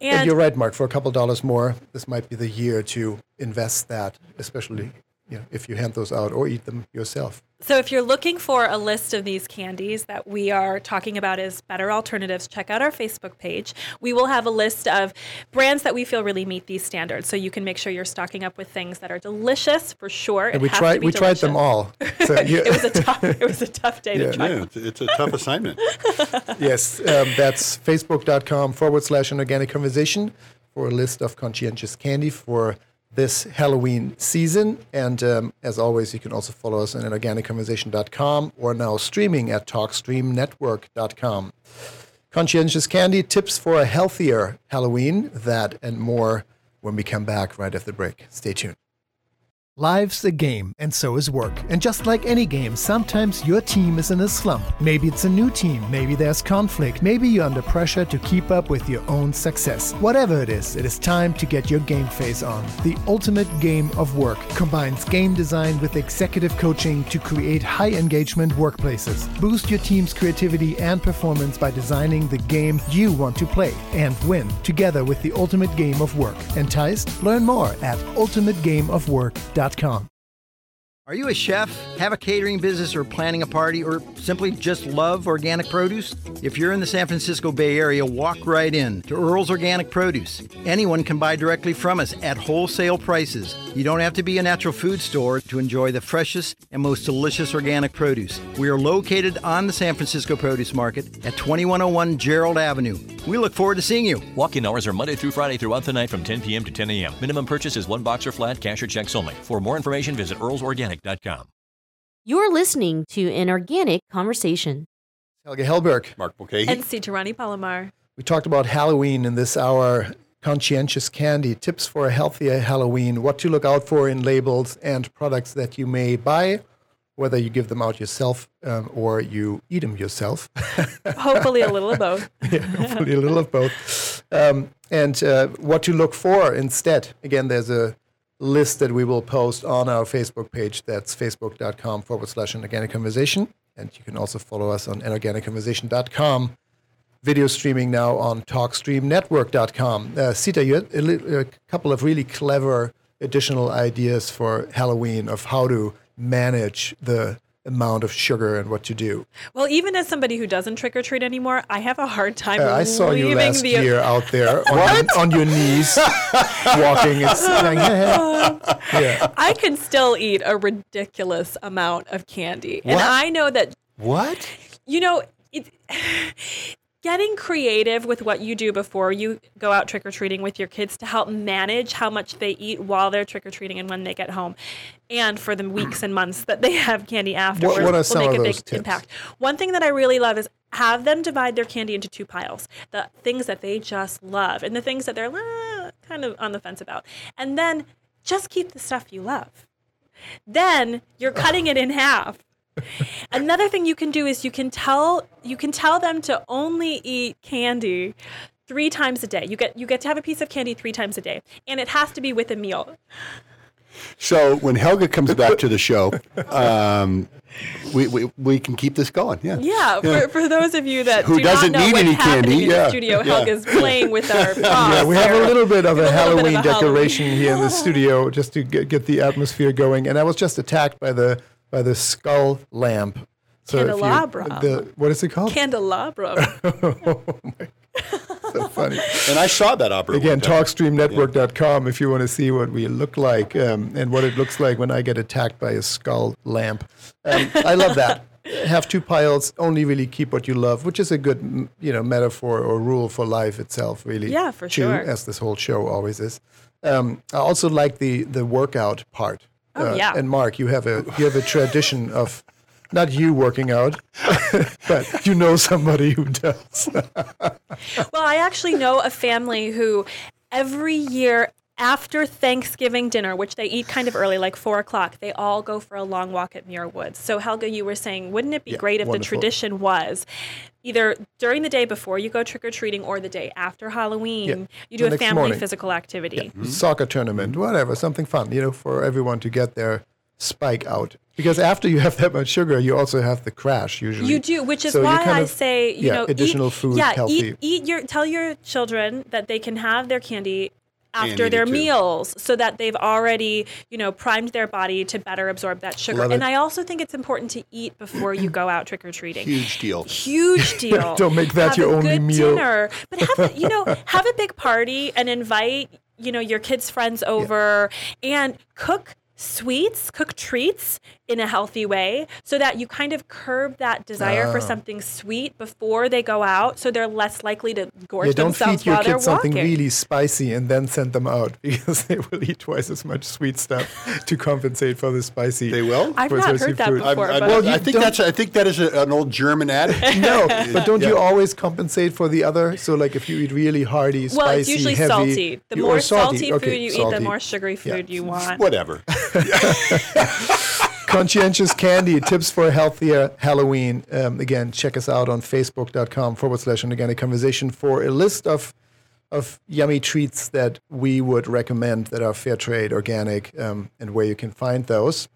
and, you're right, Mark. For a couple dollars more, this might be the year to invest that, especially you know, if you hand those out or eat them yourself. So, if you're looking for a list of these candies that we are talking about as better alternatives, check out our Facebook page. We will have a list of brands that we feel really meet these standards. So you can make sure you're stocking up with things that are delicious for sure. And we tried we delicious. tried them all. So it was a tough it was a tough day yeah. to try. Yeah, it's, it's a tough assignment. yes, um, that's facebook.com forward slash an organic conversation for a list of conscientious candy for this Halloween season. And um, as always, you can also follow us on organicconversation.com or now streaming at talkstreamnetwork.com. Conscientious Candy tips for a healthier Halloween, that and more when we come back right after the break. Stay tuned. Life's a game, and so is work. And just like any game, sometimes your team is in a slump. Maybe it's a new team, maybe there's conflict, maybe you're under pressure to keep up with your own success. Whatever it is, it is time to get your game face on. The ultimate game of work combines game design with executive coaching to create high engagement workplaces. Boost your team's creativity and performance by designing the game you want to play and win together with the ultimate game of work. Enticed? Learn more at ultimategameofwork.com com. Are you a chef, have a catering business, or planning a party, or simply just love organic produce? If you're in the San Francisco Bay Area, walk right in to Earl's Organic Produce. Anyone can buy directly from us at wholesale prices. You don't have to be a natural food store to enjoy the freshest and most delicious organic produce. We are located on the San Francisco Produce Market at 2101 Gerald Avenue. We look forward to seeing you. Walk in hours are Monday through Friday throughout the night from 10 p.m. to 10 a.m. Minimum purchase is one box or flat, cash or checks only. For more information, visit earlsorganic.com. You're listening to an organic conversation. Helge Hellberg. Mark Mulcahy. And C. Palomar. We talked about Halloween in this hour, conscientious candy, tips for a healthier Halloween, what to look out for in labels and products that you may buy, whether you give them out yourself um, or you eat them yourself. hopefully a little of both. yeah, hopefully a little of both. Um, and uh, what to look for instead. Again, there's a list that we will post on our Facebook page. That's facebook.com forward slash an organic conversation. And you can also follow us on anorganicconversation.com. Video streaming now on talkstreamnetwork.com. Uh, Sita, you had a, li- a couple of really clever additional ideas for Halloween of how to manage the amount of sugar and what to do. Well, even as somebody who doesn't trick or treat anymore, I have a hard time. Uh, I saw you leaving last the, year out there on, your, on your knees walking. It's like, yeah, yeah. I can still eat a ridiculous amount of candy, and I know that what? you know it. Getting creative with what you do before you go out trick or treating with your kids to help manage how much they eat while they're trick or treating and when they get home, and for the weeks and months that they have candy afterwards what are will make of a big tips? impact. One thing that I really love is have them divide their candy into two piles the things that they just love and the things that they're "Ah," kind of on the fence about. And then just keep the stuff you love. Then you're cutting it in half. Another thing you can do is you can tell you can tell them to only eat candy three times a day. You get you get to have a piece of candy three times a day, and it has to be with a meal. So when Helge comes back to the show, um, we, we, we can keep this going. Yeah. Yeah, For, for those of you that Who do doesn't need any candy, in yeah, the studio, yeah. Helge's playing with our props. Yeah, we have a little bit of a a Halloween of a decoration Halloween. here in the studio just to get, get the atmosphere going. And I was just attacked by the by the skull lamp. So if you- Candelabra. the, what is it called? Candelabra. Oh my God. so funny. And I saw that opera. Again, talkstreamnetwork.com if you want to see what we look like um, and what it looks like when I get attacked by a skull lamp. Um, I love that. Have two piles, only really keep what you love, which is a good, you know, metaphor or rule for life itself, really. Yeah, for too, sure. As this whole show always is. Um, I also like the the workout part. Uh, Oh, yeah. And Mark, you have a you have a tradition of not you working out, but you know somebody who does. Well, I actually know a family who every year after Thanksgiving dinner, which they eat kind of early, like four o'clock, they all go for a long walk at Muir Woods. So, Helge, you were saying, wouldn't it be Yeah, great if wonderful. the tradition was either during the day before you go trick or treating or the day after Halloween, Yeah, you do the a family morning. physical activity? Mm-hmm. soccer tournament, whatever, something fun, you know, for everyone to get their spike out. Because after you have that much sugar, you also have the crash usually. You do, which is So why kind I of- say, you yeah, know, additional eat, food, yeah, healthy. eat, eat your, tell your children that they can have their candy after their too. meals so that they've already, you know, primed their body to better absorb that sugar. Love and it. I also think it's important to eat before you go out trick or treating. Huge deal. Huge deal. Don't make that Have your a only good meal. Dinner, but have a, you know have a big party and invite you know your kids' friends over and cook sweets, cook treats in a healthy way, so that you kind of curb that desire Ah. for something sweet before they go out, so they're less likely to gorge yeah, don't themselves feed your while kids something walking. really spicy and then send them out because they will eat twice as much sweet stuff to compensate for the spicy. They will? I've not heard that food. before. I, I, but- Well, I think that's. I think that is a, an old German adage. no, but don't you always compensate for the other? So, like, if you eat really hearty, spicy, well, it's usually heavy, salty. The you- more or salty, Okay, food you eat, the more sugary food you want. Whatever. Conscientious Candy, tips for a healthier Halloween. Um, again, check us out on facebook.com forward slash an organic conversation for a list of of yummy treats that we would recommend that are fair trade, organic, um, and where you can find those.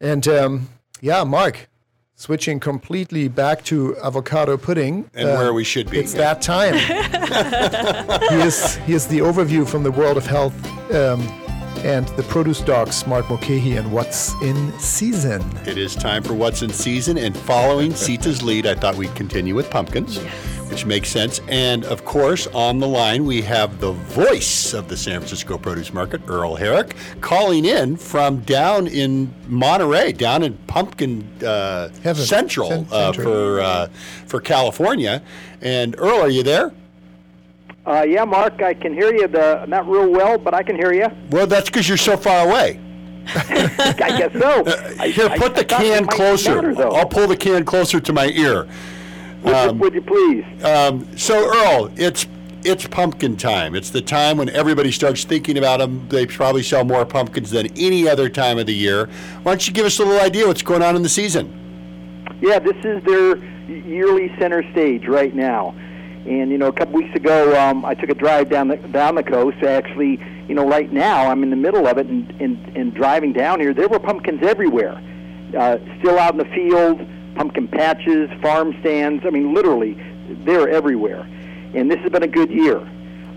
And um, yeah, Mark, switching completely back to avocado pudding. And uh, where we should be. It's that time. here's, here's the overview from the world of health. Um, and the produce docs, Mark Mulcahy, and What's in Season. It is time for What's in Season, and following Sita's lead, I thought we'd continue with pumpkins. Yes which makes sense. And of course, on the line, we have the voice of the San Francisco produce market, Earl Herrick, calling in from down in Monterey, down in Pumpkin uh, Central uh, for uh, for California. And Earl, are you there? Uh, yeah, Mark, I can hear you. The, not real well, but I can hear you. Well, that's because you're so far away. I guess so. Uh, here, put I, the I can closer. Matter, I'll pull the can closer to my ear. Would, um, you, would you please? Um, so, Earl, it's it's pumpkin time. It's the time when everybody starts thinking about them. They probably sell more pumpkins than any other time of the year. Why don't you give us a little idea what's going on in the season? Yeah, this is their yearly center stage right now. And you know, a couple weeks ago, um, I took a drive down the down the coast. Actually, you know, right now I'm in the middle of it, and and, and driving down here, there were pumpkins everywhere, uh, still out in the field pumpkin patches, farm stands. I mean, literally, they're everywhere. And this has been a good year.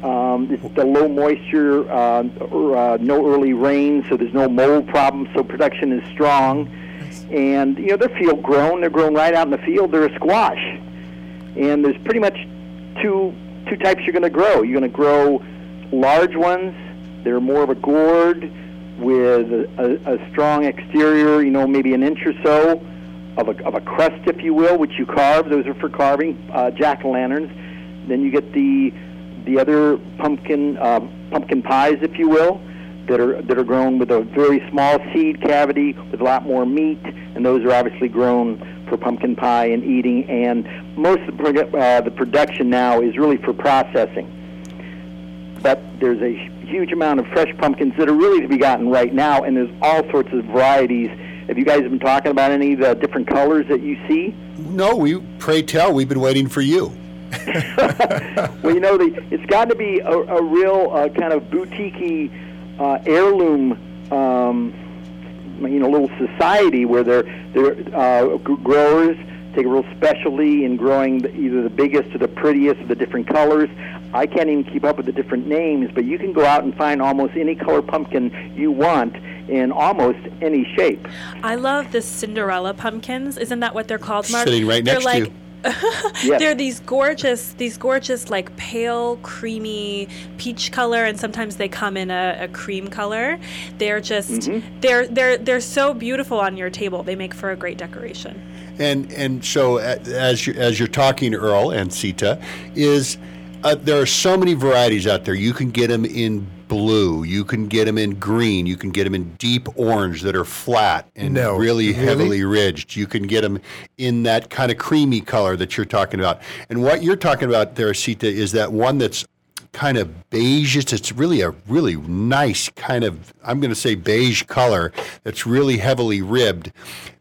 Um, it's the low moisture, uh, uh, no early rain, so there's no mold problem, so production is strong. And, you know, they're field grown. They're grown right out in the field. They're a squash. And there's pretty much two, two types you're going to grow. You're going to grow large ones. They're more of a gourd with a, a, a strong exterior, you know, maybe an inch or so of a, of a crust, if you will, which you carve. Those are for carving uh, jack o' lanterns. Then you get the the other pumpkin uh, pumpkin pies, if you will, that are that are grown with a very small seed cavity with a lot more meat, and those are obviously grown for pumpkin pie and eating. And most of the, uh, the production now is really for processing. But there's a huge amount of fresh pumpkins that are really to be gotten right now, and there's all sorts of varieties have you guys been talking about any of the different colors that you see? No, we pray tell. We've been waiting for you. well, you know, the, it's got to be a, a real uh, kind of boutiquey uh, heirloom, um, you know, little society where they're they're uh, growers take a real specialty in growing the, either the biggest or the prettiest of the different colors. I can't even keep up with the different names, but you can go out and find almost any color pumpkin you want in almost any shape. I love the Cinderella pumpkins. Isn't that what they're called, Mark? Sitting right they're next like, to you. yes. They're these gorgeous, these gorgeous, like pale, creamy peach color, and sometimes they come in a, a cream color. They're just, mm-hmm. they're they're they're so beautiful on your table. They make for a great decoration. And and so as you, as you're talking, Earl and Sita, is uh, there are so many varieties out there. You can get them in blue. You can get them in green. You can get them in deep orange that are flat and no, really, really heavily ridged. You can get them in that kind of creamy color that you're talking about. And what you're talking about there, Sita, is that one that's kind of beige. It's really a really nice kind of, I'm going to say beige color that's really heavily ribbed.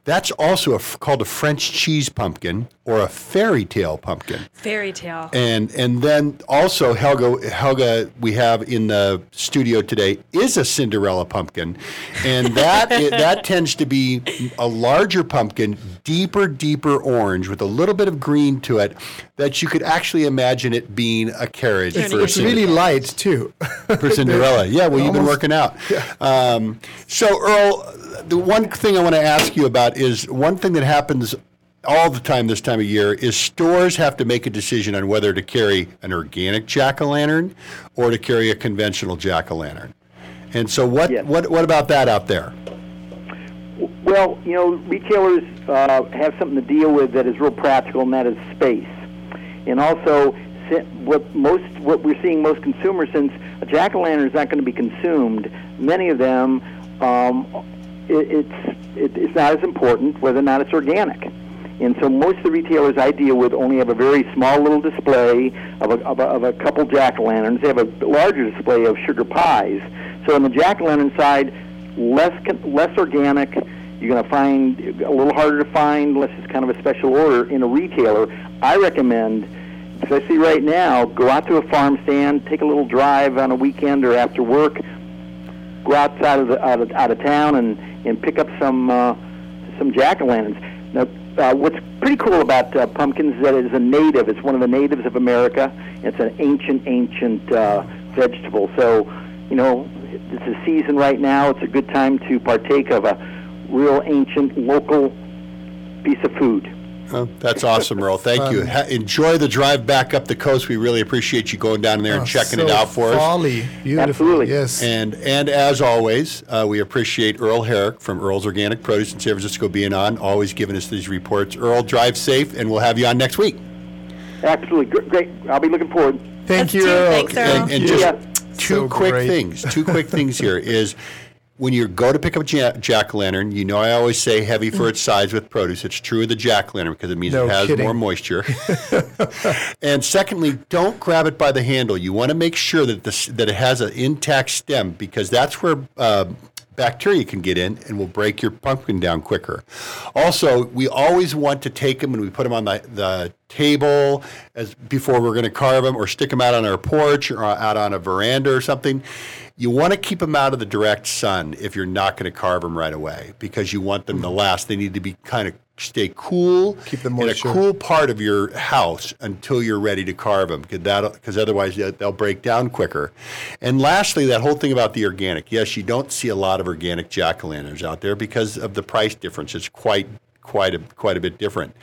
That's also a, called a French cheese pumpkin or a fairy tale pumpkin. Fairy tale. And and then also Helge Helge we have in the studio today is a Cinderella pumpkin, and that it, that tends to be a larger pumpkin, deeper deeper orange with a little bit of green to it, that you could actually imagine it being a carriage. It's, for it's really light too. for Cinderella, yeah. Well, you've been working out. Yeah. Um, so Earl the one thing I want to ask you about is one thing that happens all the time this time of year is stores have to make a decision on whether to carry an organic jack o' lantern or to carry a conventional jack o' lantern. And so, what, yes. what, what about that out there? Well, you know, retailers uh, have something to deal with that is real practical, and that is space. And also, what most what we're seeing most consumers, since a jack o' lantern is not going to be consumed, many of them um, it, it's it, it's not as important whether or not it's organic. And so most of the retailers I deal with only have a very small little display of a, of a, of a couple jack-o'-lanterns. They have a larger display of sugar pies. So on the jack-o'-lantern side, less less organic. You're going to find a little harder to find unless it's kind of a special order in a retailer. I recommend, especially right now, go out to a farm stand, take a little drive on a weekend or after work, go outside of the out of, out of town and and pick up some uh, some jack o' lanterns. Now, uh, what's pretty cool about uh, pumpkins is that it is a native. It's one of the natives of America. It's an ancient, ancient uh, vegetable. So, you know, it's a season right now. It's a good time to partake of a real ancient local piece of food. Oh, that's awesome, Earl. Thank you. Ha- enjoy the drive back up the coast. We really appreciate you going down there and Oh, checking so it out for us. folly. Beautiful. Absolutely. Yes. And and as always, uh, we appreciate Earl Herrick from Earl's Organic Produce in San Francisco being on, always giving us these reports. Earl, drive safe, and we'll have you on next week. Absolutely Gr- great. I'll be looking forward. Thank Us you, too. Earl. Thanks, Earl. And, and Yeah. just two So quick great. things. Two quick things here is when you go to pick up a jack lantern, you know I always say heavy for its size with produce. It's true of the jack lantern because it means No it has kidding. more moisture. and secondly, don't grab it by the handle. You want to make sure that this that it has an intact stem because that's where uh, bacteria can get in and will break your pumpkin down quicker. Also, we always want to take them and we put them on the, the table as before we're going to carve them or stick them out on our porch or out on a veranda or something. You want to keep them out of the direct sun if you're not going to carve them right away because you want them to last. They need to be kind of stay cool Keep the in a cool part of your house until you're ready to carve them because otherwise they'll- they'll break down quicker. And lastly, that whole thing about the organic. Yes, you don't see a lot of organic jack-o'-lanterns out there because of the price difference. It's quite quite a quite a bit different.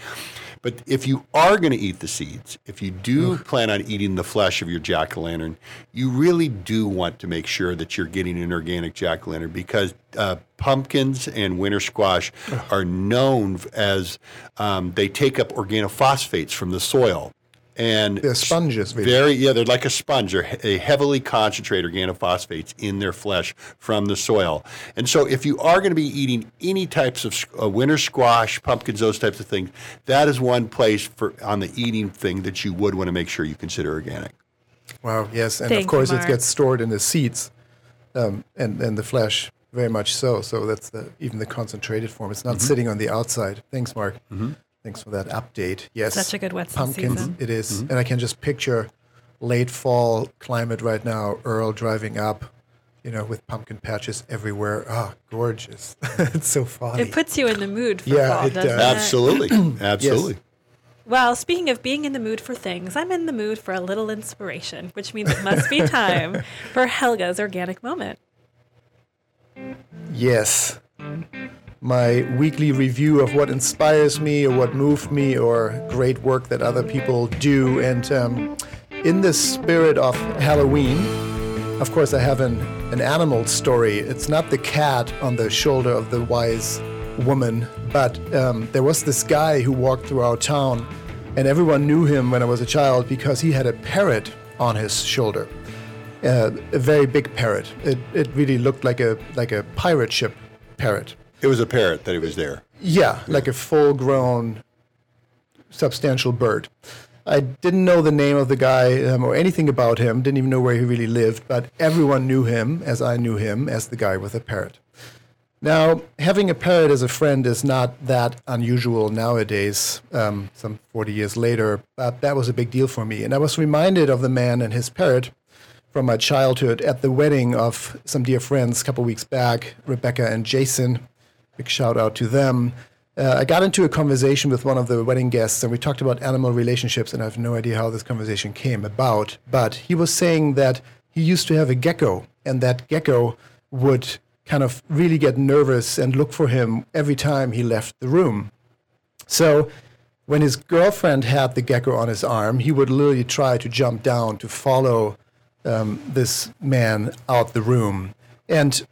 But if you are going to eat the seeds, if you do plan on eating the flesh of your jack o' lantern, you really do want to make sure that you're getting an organic jack o' lantern because uh, pumpkins and winter squash are known as um, they take up organophosphates from the soil. And They're sponges, really. very, yeah, they're like a sponge. They're he- they heavily concentrate organophosphates in their flesh from the soil. And so, if you are going to be eating any types of uh, winter squash, pumpkins, those types of things, that is one place for on the eating thing that you would want to make sure you consider organic. Wow, yes, and Thank of you, course it gets stored in the seeds, um, and and the flesh very much so. So that's the even the concentrated form. It's not sitting on the outside. Thanks, Mark. Thanks for that update. Yes, Such a good Wetzel pumpkins. season. It is. and I can just picture late fall climate right now. Earl driving up, you know, with pumpkin patches everywhere. Ah, gorgeous! it's so funny. It puts you in the mood for Yeah, fall, it doesn't does. it? Absolutely, absolutely. Well, speaking of being in the mood for things, I'm in the mood for a little inspiration, which means it must be time for Helge's organic moment. Yes. My weekly review of what inspires me or what moved me or great work that other people do. And um, in the spirit of Halloween, of course, I have an, an animal story. It's not the cat on the shoulder of the wise woman, but um, there was this guy who walked through our town, and everyone knew him when I was a child because he had a parrot on his shoulder uh, a very big parrot. It, it really looked like a like a pirate ship parrot. It was a parrot that it was there. Yeah, like a full-grown, substantial bird. I didn't know the name of the guy um, or anything about him. Didn't even know where he really lived. But everyone knew him as I knew him as the guy with a parrot. Now, having a parrot as a friend is not that unusual nowadays, um, some 40 years later, but that was a big deal for me. And I was reminded of the man and his parrot from my childhood at the wedding of some dear friends a couple weeks back, Rebecca and Jason. Big shout out to them. Uh, I got into a conversation with one of the wedding guests, and we talked about animal relationships, and I have no idea how this conversation came about. But he was saying that he used to have a gecko, and that gecko would kind of really get nervous and look for him every time he left the room. So when his girlfriend had the gecko on his arm, he would literally try to jump down to follow um, this man out the room. And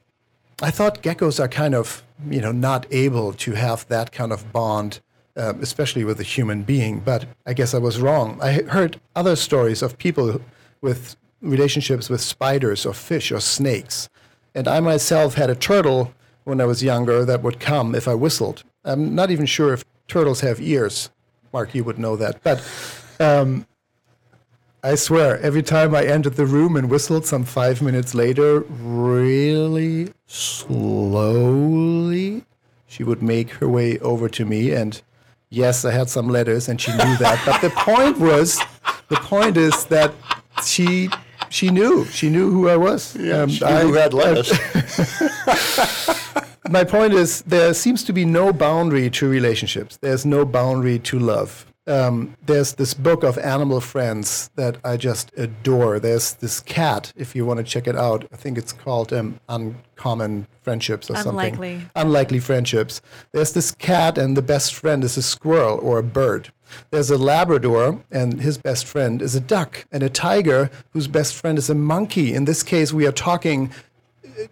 I thought geckos are kind of, you know, not able to have that kind of bond, um, especially with a human being. But I guess I was wrong. I heard other stories of people with relationships with spiders or fish or snakes. And I myself had a turtle when I was younger that would come if I whistled. I'm not even sure if turtles have ears. Mark, you would know that. But um, I swear, every time I entered the room and whistled, some five minutes later, really slowly, she would make her way over to me. And yes, I had some letters, and she knew that. But the point was, the point is that she she knew she knew who I was. Um, She knew who had letters. my point is there seems to be no boundary to relationships. There's no boundary to love. Um, there's this book of animal friends that I just adore. There's this cat, if you want to check it out. I think it's called um, Uncommon Friendships or Unlikely. something. Unlikely Friendships. There's this cat, and the best friend is a squirrel or a bird. There's a Labrador, and his best friend is a duck, and a tiger, whose best friend is a monkey. In this case, we are talking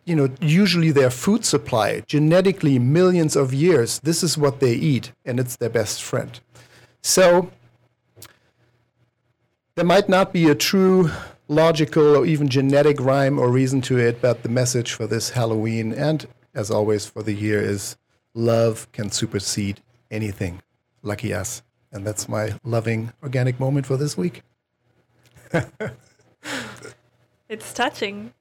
you know, usually their food supply, genetically millions of years, this is what they eat, and it's their best friend. So there might not be a true logical or even genetic rhyme or reason to it, but the message for this Halloween and as always for the year is love can supersede anything. Lucky us. And that's my loving organic moment for this week. it's touching.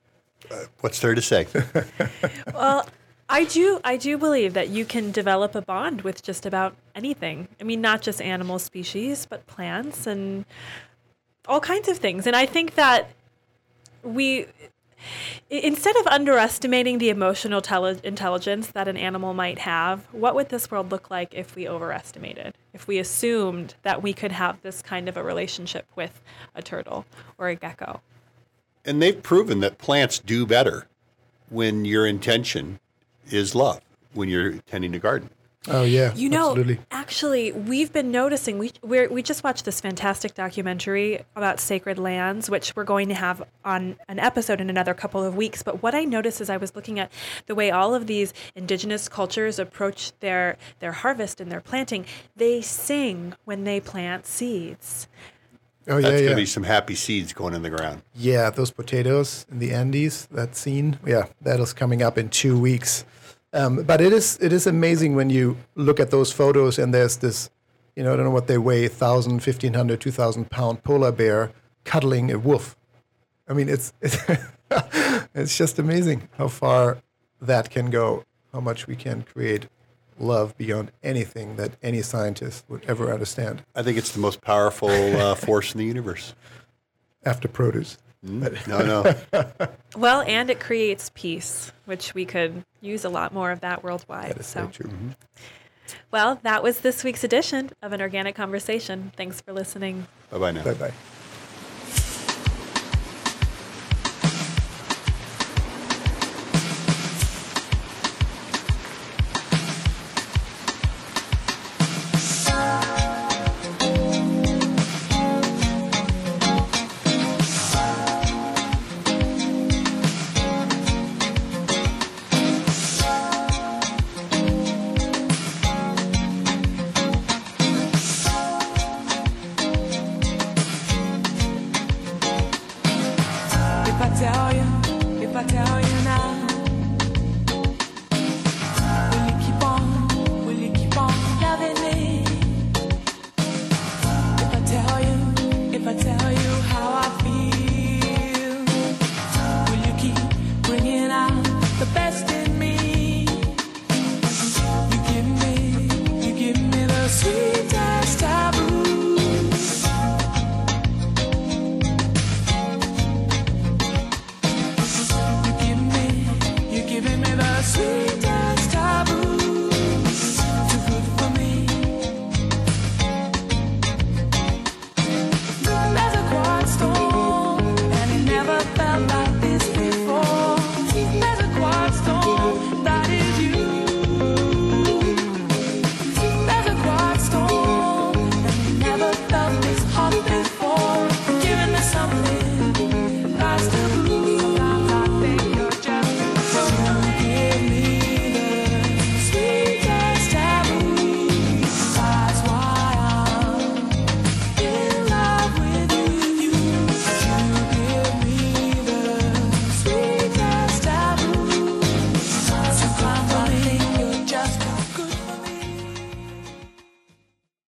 Uh, what's there to say? well, I do I do believe that you can develop a bond with just about anything. I mean, not just animal species, but plants and all kinds of things. And I think that we instead of underestimating the emotional tele- intelligence that an animal might have, what would this world look like if we overestimated? If we assumed that we could have this kind of a relationship with a turtle or a gecko? And they've proven that plants do better when your intention is love when you're tending a garden. Oh yeah, you know, absolutely. actually, we've been noticing. We we we just watched this fantastic documentary about sacred lands, which we're going to have on an episode in another couple of weeks. But what I noticed as I was looking at the way all of these indigenous cultures approach their their harvest and their planting, they sing when they plant seeds. Oh yeah, That's yeah. gonna be some happy seeds going in the ground. Yeah, those potatoes in the Andes, that scene. Yeah, that is coming up in two weeks. Um, but it is it is amazing when you look at those photos and there's this, you know, I don't know what they weigh, 1,000, 1,500, 2,000 pound polar bear cuddling a wolf. I mean, it's it's, it's just amazing how far that can go, how much we can create love beyond anything that any scientist would ever understand. I think it's the most powerful uh, force in the universe. After produce. Mm, no, no. well, and it creates peace, which we could use a lot more of that worldwide. That is so. so true. Mm-hmm. Well, that was this week's edition of an organic conversation. Thanks for listening. Bye bye now. Bye bye.